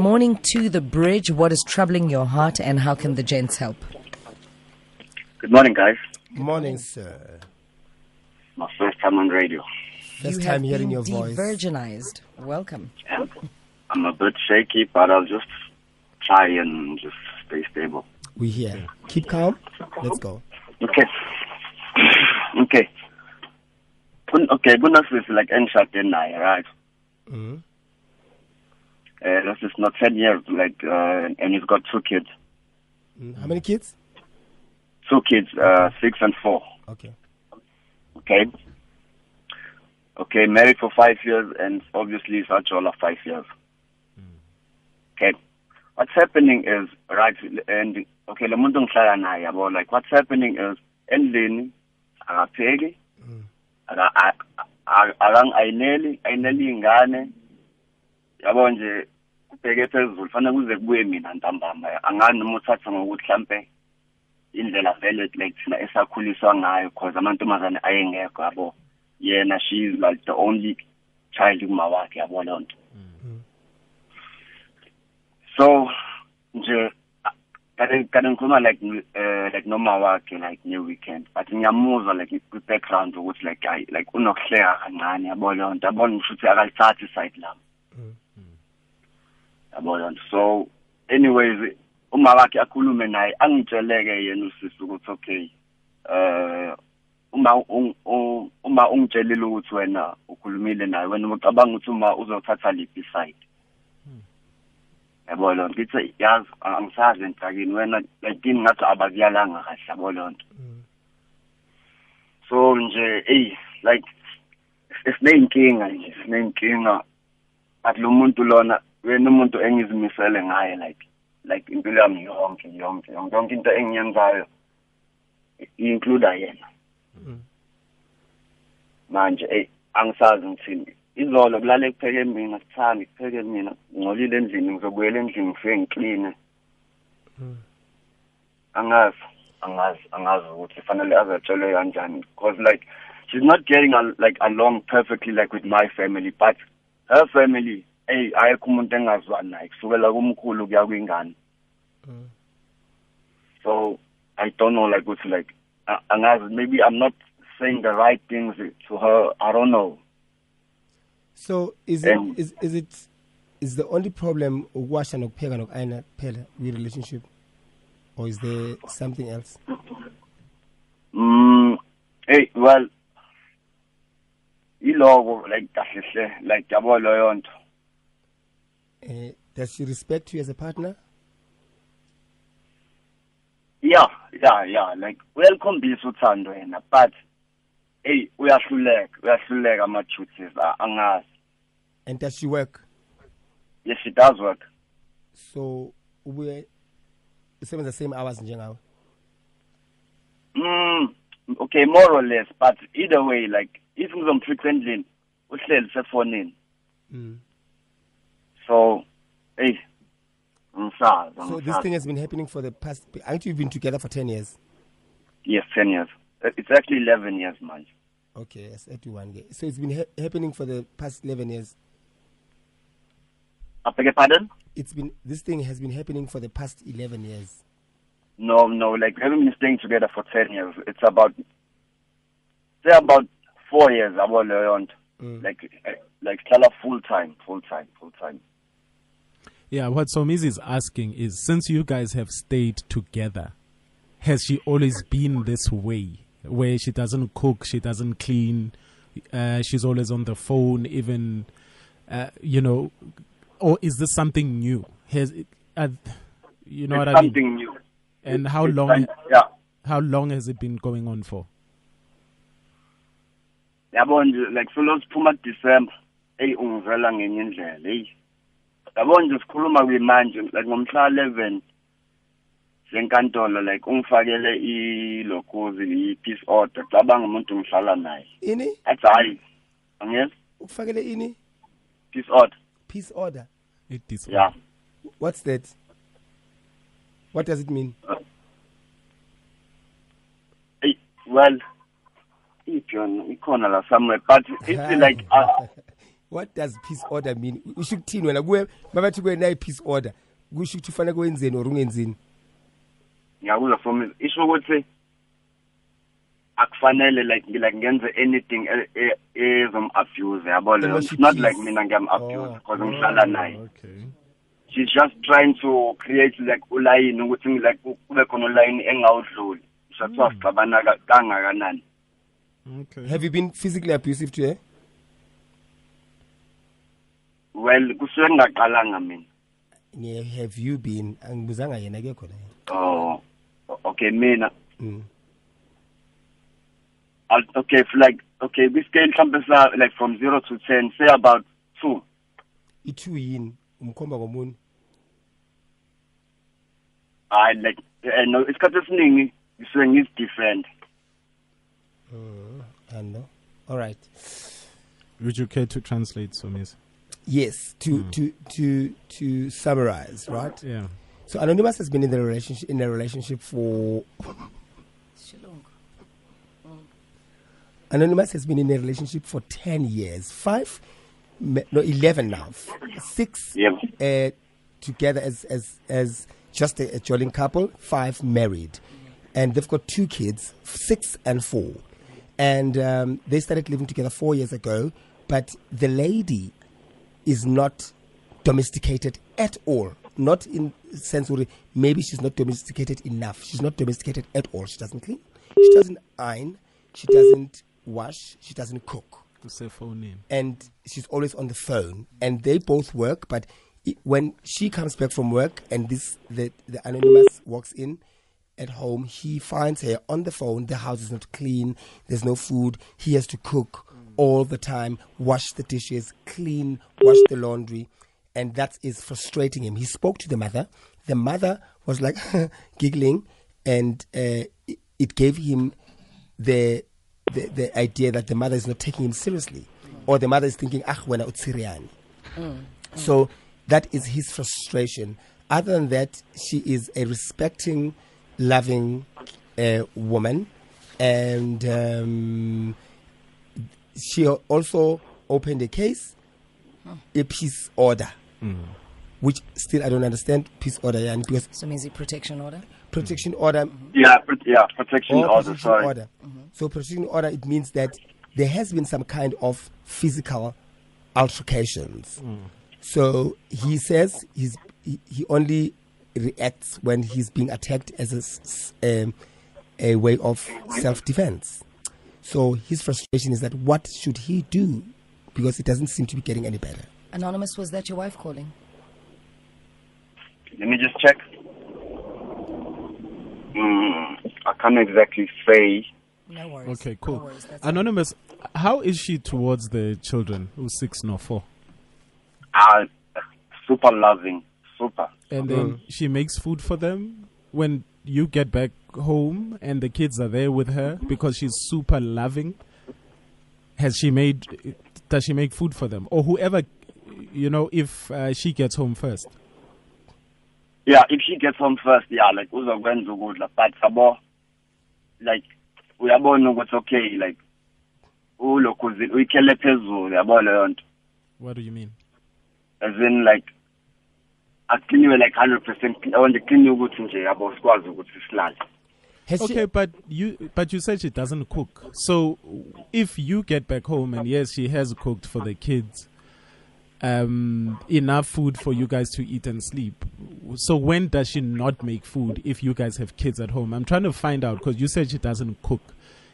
Morning to the bridge. What is troubling your heart and how can the gents help? Good morning, guys. Good Morning, sir. My first time on radio. First you time hearing your voice. Virginized. Welcome. I'm a bit shaky, but I'll just try and just stay stable. We here. Keep calm. Let's go. Okay. okay. Kun- Okay, kunosisi like engishade naye, right? Mhm. Uh, this is not 10 years, like, uh, and he's got two kids. Mm, How many kids? Two kids, uh, six and four. Okay. Okay. Okay, married for five years, and obviously such all of five years. Okay. What's happening is right, and okay, le muntu ngihlala naye yabo like what's happening is endlini akapheki akang ayineli ayineli ingane yabo nje ubheke phezulu fanele kuze kubuye mina ntambama. Angani noma uthatha ngokuthi mhlampe indlela vele like thina esakhuliswa ngayo cause amantombazane ayengekho yabo. Yena she is like the only child kuma wakhe yabo leyo nto so nje kade kade ngikhuluma like uh, like noma wakhe like ne weekend but ngiyamuzwa like kwi background ukuthi like ay like unokuhleka kancane yabo leyo nto. Yabona ngisho ukuthi akalithathi side lami. Yabo nto so anyways uma wakhe akhulume naye angitsheleke yena usisi ukuthi okay eh uma uma ungitshelile ukuthi wena ukhulumile naye wena ucabanga ukuthi uma uzothatha liphi side yabo leyo nto ngithi yazi angisazi enhlakini wena like ngathi abakuyalanga kahle? Yabo leyo nto so nje ey like sineyinkinga nje sineyinkinga but lo muntu lona wena umuntu engizimisele ngaye like like impilo yami yonke yonke yonke. Yonke into engiyenzayo include yena. Manje ey angisazi ngithini. Izolo kulale kupheke mina sithandi kupheke mina. Ngcolile endlini ngizobuyela endlini ngifike ngikline. Angazi angazi angazi ukuthi fanele azatshelwe kanjani. Because like she's not getting al like along perfectly like with my family but her family hey ayekho umuntu engazwani naye kusukela kumkhulu kuya kwingane so i don't know like ukuthi like a- angazi maybe i'm not saying the right things to her i don't know So is it Um, is is it is the only problem ukuwasha nokupheka nokuayina kuphela kwi relationship or is there something else? Mm, hey, well, iloko like kahle hle like yabo loyo nto. Uh, does she respect you as a partner? Yeah, yeah, yeah, like uyakhombisa uthando yena but hey uyahluleka, uyahluleka ama duties a- angazi. And does she work? Yes, she does work. So ubuye usebenza the same hours njengawe. Mm, okay, more or less, but either way like if ngizomfica endlini uhleli sefonini. Mm. So, hey, ngisazi. So this ngisazi. thing has been happening for the past aren't you been together for 10 years? Yes, 10 years. Uh, It's actually 11 years, man. Okay, yes, 81 years. So it's been ha- happening for the past 11 years. I beg your pardon? It's been this thing has been happening for the past 11 years. No, no, like we haven't been staying together for 10 years. It's about, say about four years, about learned. Mm. Like, eh, like Stella full time, full time, full time. Yeah, what Somizi is asking is since you guys have stayed together, has she always been this way? Where she doesn't cook, she doesn't clean, uh, she's always on the phone, even, uh, you know, or is this something new? Has it, uh, you know it's what I mean? something new. And It's- how it's long? yeah. How long has it been going on for? yabo nje like solo siphuma December hey ungivela ngenye indlela hey yabo nje sikhuluma kwimanje like ngomhla 11 senkantolo like ungifakele ilokuzi i-peace order cabanga umuntu ngihlala naye. Ini? Athi hayi angiyezi ukufakele ini? Peace order. Peace order. It is yeah. What's that? What does it mean? hey well iphi yona ikhona la somewhere but it's like uh, what does peace order mean? Usho ukuthini wena? Kuwe mabathi kuwena i-peace order. Kusho ukuthi ufanele kwenzeni or ungenzini ngiyakuzwa from isho ukuthi akufanele like like ngenze anything e- e- ezom-abuse yabo leyo. Ungasho it's not peace. like mina ngiyam-abuse Oh. because ngihlala naye. Okay. she's just trying to create like ulayini ukuthi ngi- like kube khona ulayini engawudluli. Shathiwa sixabana ka- kangakanani. Okay. have you been physically abusive to her? Well kusuke ngingaqalanga mina Ne- have you been angibuzanga yena ke khona yena oh okay mina Mm. I'll, okay if like okay kwi-scale mhlawumbe sa like from zero to ten say about two i-two yini umkhomba komunye hayi like eh, no isikhathi esiningi ngisuke ngizidefend I know. All right. Would you care to translate, Somis? Yes. To to to to summarize, right? Yeah. So Anonymous has been in the relationship in a relationship for Too long. Anonymous has been in a relationship for ten years. Five, no, eleven now. Six Yeah. uh, together as as as just a, a joining couple. Five married, and they've got two kids, six and four. And um, they started living together four years ago. But the lady is not domesticated at all. Not in sense where maybe she's not domesticated enough. She's not domesticated at all. She doesn't clean. She doesn't iron. She doesn't wash. She doesn't cook To Say phone in. and she's always on the phone and they both work but when she comes back from work and this the, the anonymous walks in at home he finds her on the phone the house is not clean there's no food he has to cook all the time wash the dishes clean wash the laundry and that is frustrating him he spoke to the mother the mother was like giggling and uh, it, gave him the, the the idea that the mother is not taking him seriously, or the mother is thinking, "Ah, wena utsiriani." So that is his frustration. Other than that, she is a respecting, loving uh, woman, and um, she also opened a case, a peace order, mm-hmm. which still I don't understand peace order, yani, because So means the protection order? protection order yeah pr- yeah protection or order protection sorry order. Mm-hmm. So protection order it means that there has been some kind of physical altercations. Mm. So he says he's he, he only reacts when he's being attacked as a, s- s- um, a way of self defense. So his frustration is that what should he do because it doesn't seem to be getting any better. Anonymous, was that your wife calling? let me just check mm, i can't exactly say No worries. Okay, No cool. worries. That's Anonymous, how is she towards the children who's six nor four? uh, super loving super And then she makes food for them when you get back home and the kids are there with her because she's super loving. Has she made, does she make food for them? Or whoever, you know, if uh, she gets home first? yeah if she gets home first yeah like uzokwenza ukudla but yabo like uyabona ukuthi okay like ulokhuzile uyikhele phezulu yabo leyo nto What do you mean? as in like akliniwe like 100 percent onje klini ukuthi nje yabo sikwazi ukuthi silale Has Okay, she, but you but you said she doesn't cook. So if you get back home and yes, she has cooked for the kids, um, enough food for you guys to eat and sleep. So when does she not make food if you guys have kids at home? I'm trying to find out because you said she doesn't cook.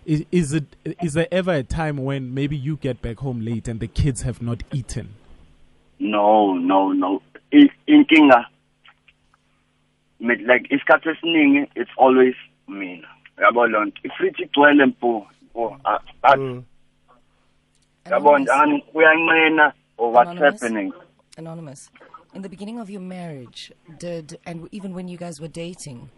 Is, is it is there ever a time when maybe you get back home late and the kids have not eaten? no no no I- inkinga mit- like isikhathi esiningi it's always mina yabo leyo nto ifridge igcwele mpo mpo ah, ah, Mm. yabo Anonymous, njani uyanqena or what's Anonymous? happening Anonymous, in the beginning of your marriage, did, and even when you guys were dating,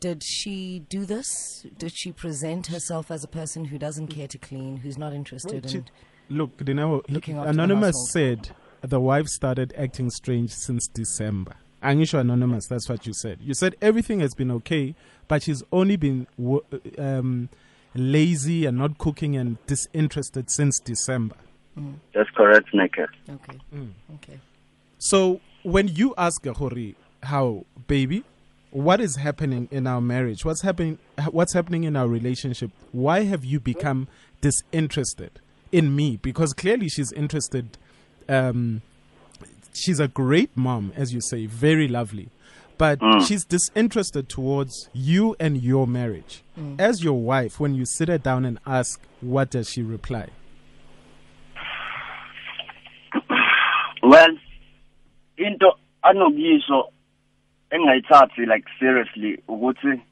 did she do this? Did she present herself as a person who doesn't care to clean, who's not interested She- in. Look, Dineo, Looking after the Anonymous said the wife started acting strange since December. Angisho Anonymous, that's what you said. You said everything has been okay, but she's only been um, lazy and not cooking and disinterested since December. That's correct, Naked. Okay. Okay. So when you ask Hori, how baby, what is happening in our marriage? What's happening? What's happening in our relationship? Why have you become disinterested in me? Because clearly she's interested. Um, she's a great mom, as you say, very lovely, but she's disinterested towards you and your marriage. As your wife, when you sit her down and ask, what does she reply? Well, into anokuyisho engayithathi like seriously ukuthi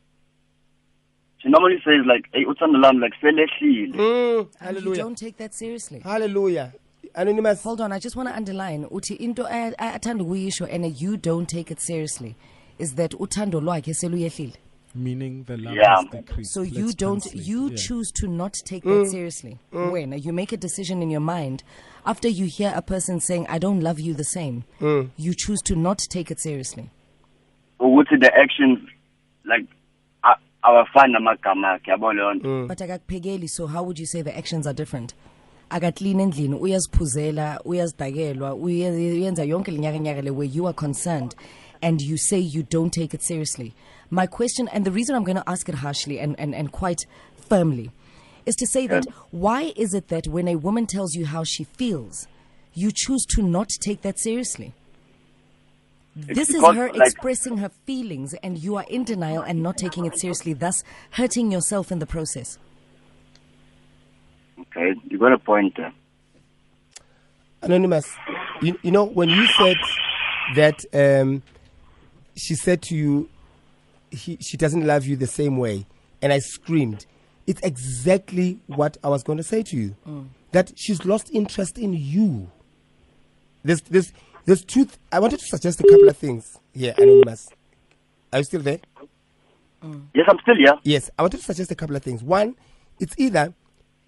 she normally says like hey uthando lami like selehlile Mm, And you don't take that seriously. Hallelujah. Anonymous. Hold on, I just want to underline uthi into ay- ay- athanda ukuyisho and you don't take it seriously is that uthando lwakhe seluyehlile. Meaning the love Yeah. has decreased. So you Let's don't translate, you yeah. choose to not take that mm. seriously. Mm. When you make a decision in your mind after you hear a person saying I don't love you the same, mm. you choose to not take it seriously. ukuthi the actions like a- awafani namagama akhe yabo leyo nto But akakuphekeli so how would you say the actions are different? Akaklini endlini uyaziphuzela uyazidakelwa uye- uyenza yonke lenyaka nyaka le where you are concerned and you say you don't take it seriously. My question and the reason i'm going to ask it harshly and, and, and quite firmly is to say that why is it that when a woman tells you how she feels you choose to not take that seriously? This is her like- expressing her feelings and you are in denial and not taking it seriously thus hurting yourself in the process okay you got a point there Anonymous, you, you know, when you said that um, she said to you, he, she doesn't love you the same way, and I screamed, it's exactly what I was going to say to you. That she's lost interest in you. There's, there's, there's truth. I wanted to suggest a couple of things here, Anonymous. Are you still there? yes i'm still here Yes, I wanted to suggest a couple of things. One, it's either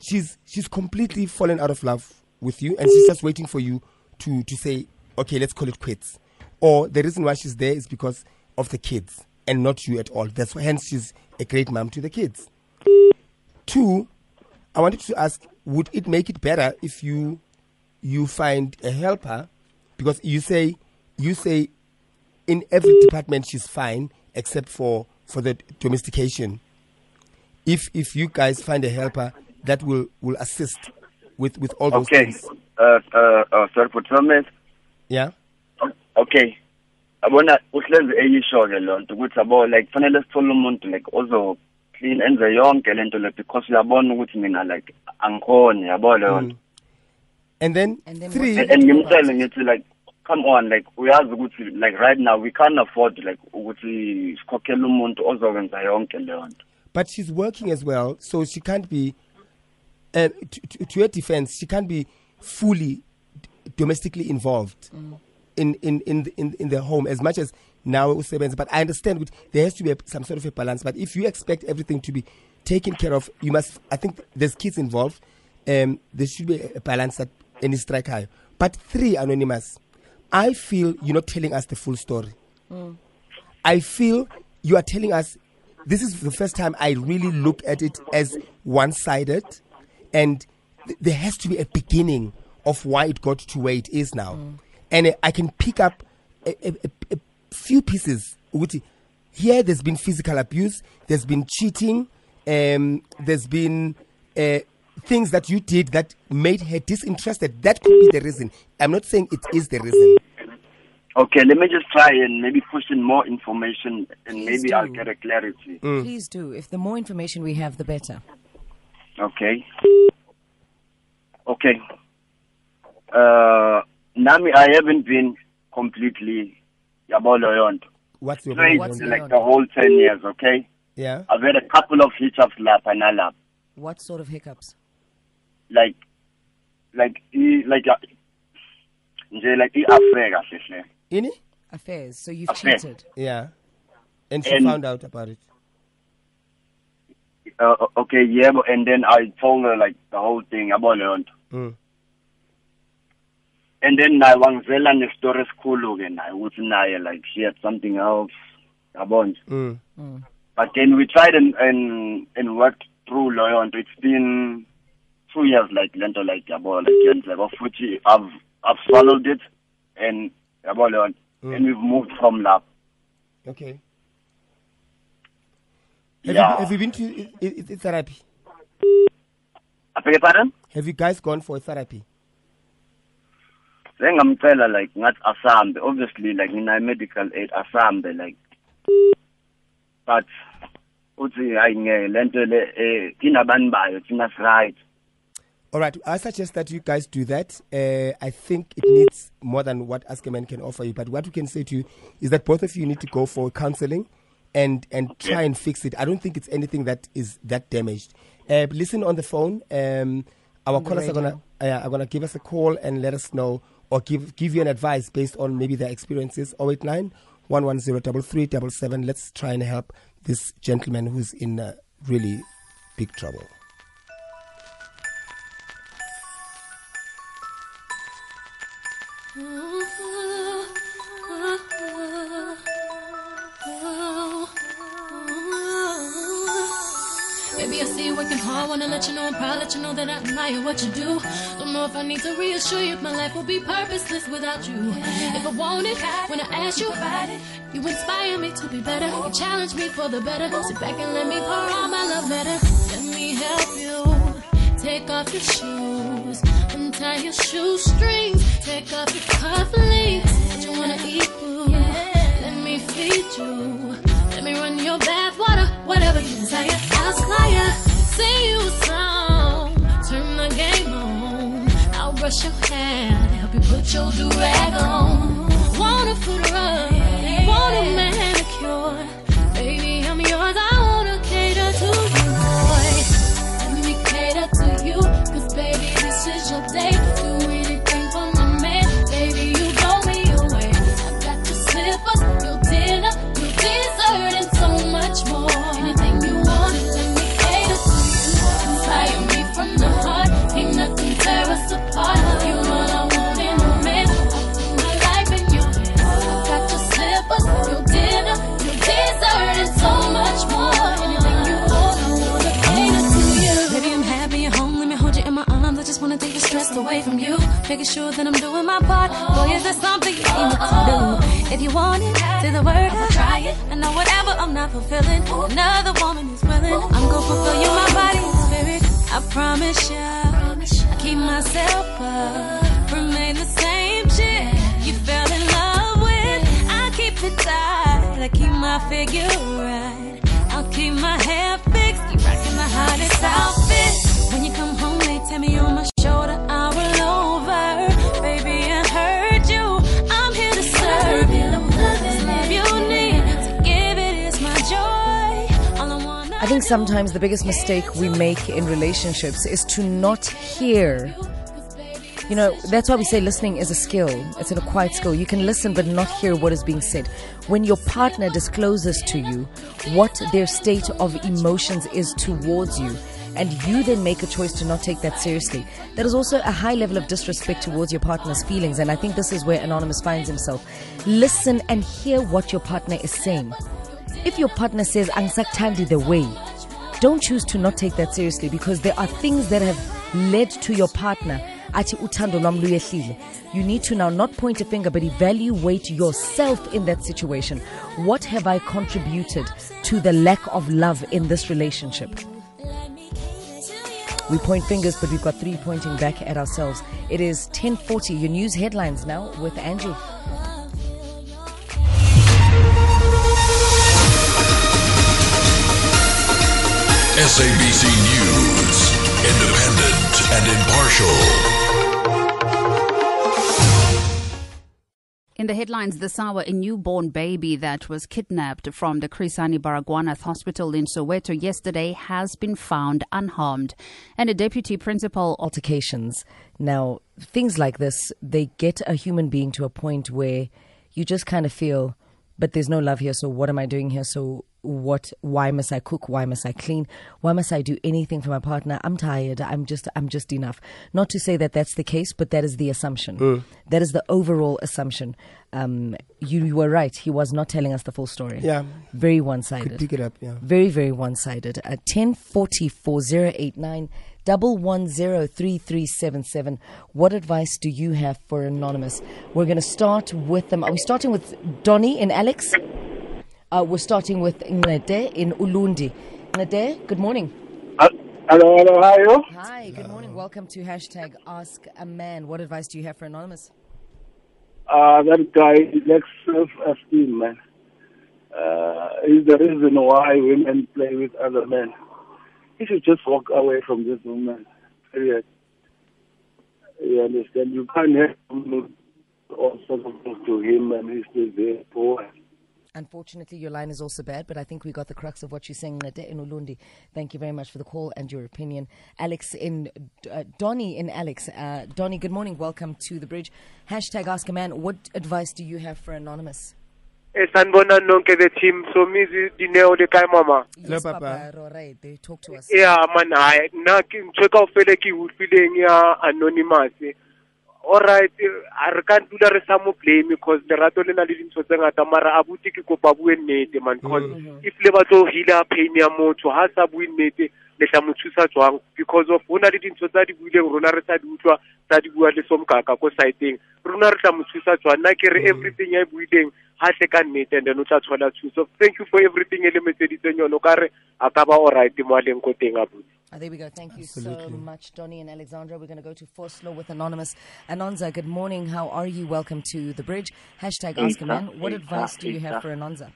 she's she's completely fallen out of love with you and she's just waiting for you to to say, okay, let's call it quits. Or the reason why she's there is because of the kids and not you at all. That's why hence she's a great mom to the kids. Two, I wanted to ask, would it make it better if you you find a helper? Because you say you say in every department she's fine except for for the domestication if if you guys find a helper that will will assist with with all those okay. things. Uh, uh, uh, sorry for Thomas. Yeah. Okay. Abona uhlezi eyisho ke loo nto ukuthi yabo like fanele sithole umuntu like ozo clean enze yonke lento le because uyabona ukuthi mina like angikhoni yabo leyo nto. And then, And then three what- and ngimtshele ngithi like come on like uyazi ukuthi like right now we can't afford like ukuthi sikhokhele umuntu ozokwenza yonke leyo nto. But she's working as well so she can't be uh, to, to, to her defense she can't be fully domestically involved in in in the, in in the home as much as now usebenza. But i understand there has to be a, some sort of a balance. But if you expect everything to be taken care of you must i think there's kids involved um there should be a, balance that any strike high. But three anonymous i feel you're not telling us the full story. I feel you are telling us this is the first time I really look at it as one sided, and th- there has to be a beginning of why it got to where it is now. And uh, I can pick up a, a, a, a few pieces. ukuthi Here, there's been physical abuse, there's been cheating, um, there's been uh, things that you did that made her disinterested. That could be the reason. I'm not saying it is the reason. okay let me just try and maybe push in more information and Please maybe i'll get a clarity please do if the more information we have the better Okay. Okay. Uh, Nami, I haven't been completely yabolo yonto. What's your Straight What's like the whole ten years. Okay. Yeah. I've had a couple of hiccups lapha nalapha. what sort of hiccups Like, like, i- like, uh, nje like i-affair kahle hle. Ini? affairs so you've Affair. cheated Yeah. And she And- found out about it. Uh, okay, yeah, but- and then I told her like the whole thing yabolo yonto. Mm. And then i naye wangizela nesitory esikhulu ke naye ukuthi naye like she had something else. Yabona. Mm. But then we tried and and, and worked through loyo nto. It's been two years like lento like yabo like yenzeka futhi I've I've swallowed it and yabo leyo and we've moved from lapho Okay. Have, Yeah. you, have you been to i- i- therapy? I beg your pardon Have you guys gone for therapy? Then I'm sengamcela like ngathi asambe obviously like ngina medical aid asambe like but uthi hayi ngeke lento le eh bayo thina right All right, I suggest that you guys do that. Uh, I think it needs more than what Ask a Man can offer you. But what we can say to you is that both of you need to go for counseling and and try and fix it. I don't think it's anything that is that damaged. Uh, listen on the phone. Um, our On the callers are gonna uh, are gonna give us a call and let us know or give give you an advice based on maybe their experiences. 089 110 Let's try and help this gentleman who's in uh, really big trouble. I wanna let you know I'm proud. Let you know that I admire what you do. Don't know if I need to reassure you my life will be purposeless without you. If I want it, when I ask you you inspire me to be better. You challenge me for the better. Sit back and let me pour out my love letter. Let me help you. Take off your shoes, untie your shoestrings, take off your cufflinks. What you wanna eat, boo? Let me feed you. Let me run your bath water, whatever you desire. I'll supply ya. Sing you a song, turn the game on. I'll brush your hair help you put your do rag on. Making sure that I'm doing my part. Boy, is there something you need me to do? If you want it, say the word, I'll try it. And know whatever I'm not fulfilling, another woman is willing. I'm gonna fulfill you, my body and spirit. I promise ya. I keep myself up, remain the same chick you fell in love with. I keep it tight, I keep my figure right. I'll keep my hair fixed, keep rocking the hottest outfit. When you come home, they tell me on my think sometimes the biggest mistake we make in relationships is to not hear. You know, that's why we say listening is a skill. It's an acquired skill. You can listen but not hear what is being said. When your partner discloses to you what their state of emotions is towards you, and you then make a choice to not take that seriously, that is also a high level of disrespect towards your partner's feelings. And I think this is where Anonymous finds himself. Listen and hear what your partner is saying. If your partner says, Angisakuthandi the way, don't choose to not take that seriously because there are things that have led to your partner. athi uthando. You need to now not point a finger but evaluate yourself in that situation. What have I contributed to the lack of love in this relationship? We point fingers, but we've got three pointing back at ourselves. It is 10:40. Your news headlines now with Angie. SABC News, independent and impartial. In the headlines this hour, a newborn baby that was kidnapped from the Chris Hani Baragwanath Hospital in Soweto yesterday has been found unharmed. And a deputy principal altercations. Now, things like this, they get a human being to a point where you just kind of feel, but there's no love here, so what am I doing here? So what why must I cook? Why must I clean? Why must I do anything for my partner? I'm tired. I'm just I'm just enough. Not to say that that's the case, but that is the assumption. Mm. That is the overall assumption. Um, you, you were right. He was not telling us the full story. Yeah. Very one-sided pick it up, yeah. very very one-sided uh, at 10404089 double one zero three three seven seven. What advice do you have for anonymous? We're going to start with them. Are we starting with Donny and Alex? Uh, we're starting with Nete in Ulundi. Nete, good morning. Uh, Hello, hello, how are you? Hi, good morning. Welcome to hashtag Ask a Man. What advice do you have for anonymous? Uh, that guy lacks self-esteem, man. Uh, is the reason why women play with other men. He should just walk away from this woman. Period. You understand? You can't have all sorts of things to him and he's still there. Poor. Unfortunately, your line is also bad, but I think we got the crux of what you're saying, Nade in Ulundi. Thank you very much for the call and your opinion. Alex in uh, Donny in Alex. Uh, Donny, good morning. Welcome to the bridge. Hashtag Ask a Man. What advice do you have for Anonymous? Eh, nonke the team somizi dineo kae mama Yes, Papa. Papa. Talk to us. yeah man hayi nna ke ntho kaofele ke utlwileng ya anonymous alright a re ka dula re sa mo blame because lerato le na le dintho tse ngata mara abuti ke kopa bue nnete man because if le ba tlo heala pain ya motho ha sa bue nnete le tla mo thusa jwang? Because of ho na le dintho tsa di buileng rona re sa di utlwa tsa di bua le somkaka ko siteng rona re tla mo thusa jwang? Nna ke re everything ya e buileng ha tle ka nnete and then o tla thola thuso thank you for everything e le metseditseng yone o ka re a ka ba alright mo a leng ko teng abuti Ah, there we go. Thank you so much, Donny and Alexandra. We're going to go to Forslow with Anonymous. Anonza, good morning. How are you? Welcome to the bridge. Hashtag Ask a Man. What advice do you have for Anonza?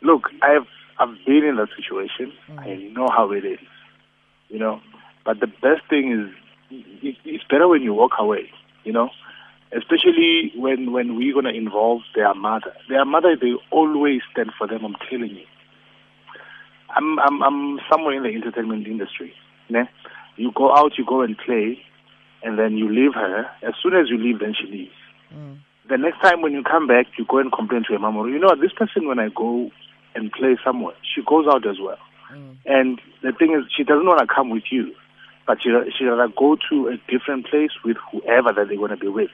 Look, I've I've been in that situation. I know how it is, you know. But the best thing is, it's better when you walk away, you know. Especially when when we're gonna involve their mother. Their mother, they always stand for them. I'm telling you. I'm I'm I'm somewhere in the entertainment industry. Ne? You go out, you go and play, and then you leave her. As soon as you leave, then she leaves mm. the next time when you come back, you go and complain to your mom, or you know, what, this person when I go and play somewhere, she goes out as well. Mm. And the thing is, she doesn't want to come with you, but she she rather go to a different place with whoever that they're going to be with,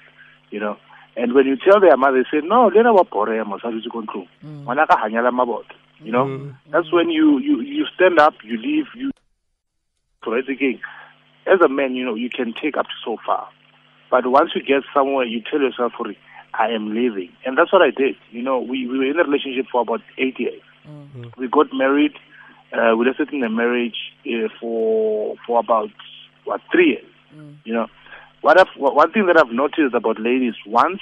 you know. And when you tell their mother, they say, no, lena wa bore ya mosadi o ntse ko ntlong. Mm. Ngwana ka hanyala mabota," You know, mm. that's when you, you you stand up, you leave, you. Correct again. As a man, you know, you can take up to so far. But once you get somewhere, you tell yourself, "Hurry, I am leaving. And that's what I did. You know, we, we were in a relationship for about eight years. Mm. We got married. Uh, we lasted in the marriage uh, for for about, what, three years. You know, what I've, one thing that I've noticed about ladies, once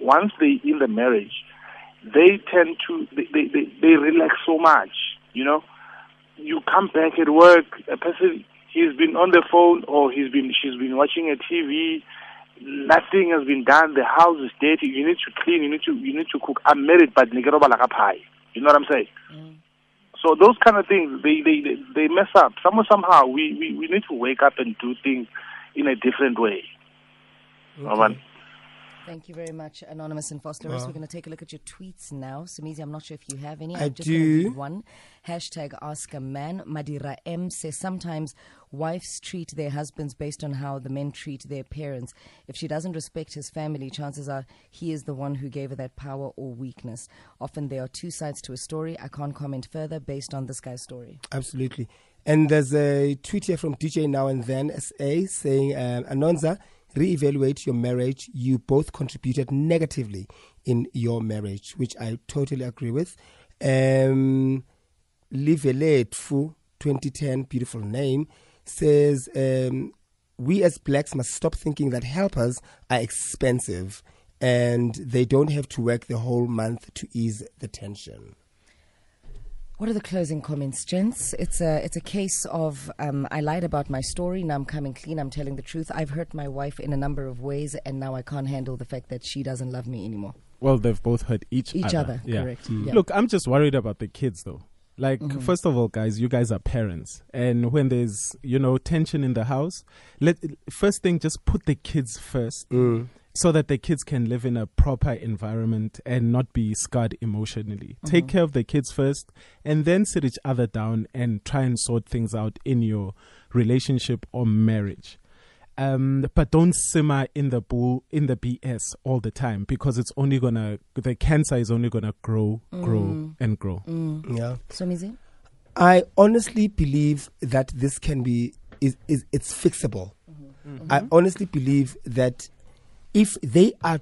once they in the marriage, they tend to, they, they, they, they relax so much, you know. You come back at work, a person, he's been on the phone or he's been, she's been watching a TV, nothing has been done. The house is dirty. You need to clean. You need to you need to cook. I'm married, but nigga like a pie. You know what I'm saying? Mm. So those kind of things they they they, they mess up. Somehow somehow we, we we need to wake up and do things in a different way. Man. Thank you very much, Anonymous and Foster. We're going to take a look at your tweets now. Somizi, I'm not sure if you have any. I I'm just do. one. Hashtag Ask a Man. Madira M says sometimes wives treat their husbands based on how the men treat their parents. If she doesn't respect his family, chances are he is the one who gave her that power or weakness. Often there are two sides to a story. I can't comment further based on this guy's story. Absolutely. And there's a tweet here from DJ Now and Then SA saying, um, Anonza, reevaluate your marriage. You both contributed negatively in your marriage, which I totally agree with. Um, Liveletfu, 2010, beautiful name, says, um, We as blacks must stop thinking that helpers are expensive and they don't have to work the whole month to ease the tension. What are the closing comments, gents? It's a it's a case of um, I lied about my story. Now I'm coming clean. I'm telling the truth. I've hurt my wife in a number of ways, and now I can't handle the fact that she doesn't love me anymore. Well, they've both hurt each, Each other, Yeah. correct. Yeah. Look, I'm just worried about the kids, though. Like, Mm-hmm. first of all, guys, you guys are parents, and when there's you know tension in the house, let first thing just put the kids first, so that the kids can live in a proper environment and not be scarred emotionally. Mm-hmm. Take care of the kids first, and then sit each other down and try and sort things out in your relationship or marriage um, but don't simmer in the bull in the BS all the time because it's only gonna the cancer is only gonna grow, grow, mm. and grow. Mm. Yeah. So, Mizi? I honestly believe that this can be is, is it's fixable. Mm-hmm. Mm-hmm. I honestly believe that if they are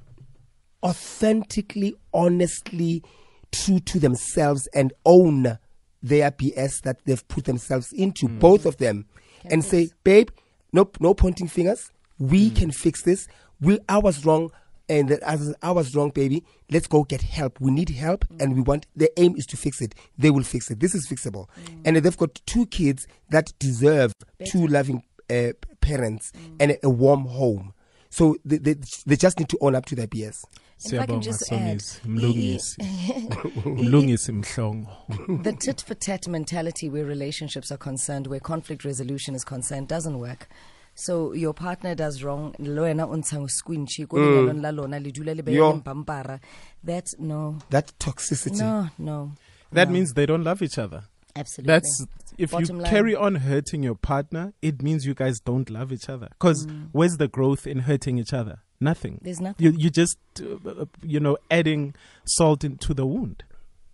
authentically, honestly true to themselves and own their BS that they've put themselves into, hmm. both of them, and say, babe, nope, no pointing fingers. We hmm. can fix this. We, I was wrong, and that as I was wrong, baby. Let's go get help. We need help, and we want. The aim is to fix it. They will fix it. This is fixable, and they've got two kids that deserve two loving uh, parents and a, a warm home. So they, they they just need to own up to their BS. And if I can Siyabonga, just add, Somizi. Mlungisi. Mlungisi mhlongo. the tit for tat mentality where relationships are concerned, where conflict resolution is concerned, doesn't work. So your partner does wrong, lo wena o ntshang squinchi, ko lenyalong mm. la lona le dula le beya Yo. That's no, That toxicity. no, no. That no. means they don't love each other. Absolutely. That's if Bottom you line. carry on hurting your partner, it means you guys don't love each other. Because where's the growth in hurting each other? Nothing. Mm. There's nothing. You you just uh, uh, you know adding salt into the wound.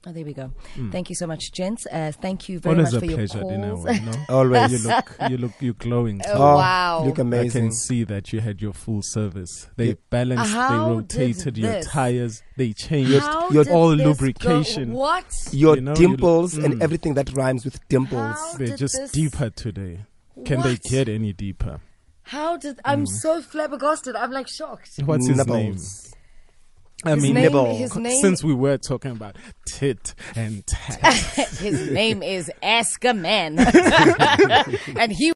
Oh, there we go. Thank you so much, gents. Uh, thank you very Always much for your pleasure, calls. Dineo, no? Always. You look you look you're glowing. Oh, too. wow. Look amazing. I can see that you had your full service. They Yeah. balanced, How they rotated your tires, they changed How your- did all this lubrication. Go? What? Your You know, you- dimples and mm. everything that rhymes with dimples. How They're did just this- deeper today. Can they get any deeper? How did I'm so flabbergasted? I'm like shocked. What's his name? I His mean, name- his name- since we were talking about tit and tat. His name is Ask a Man, and he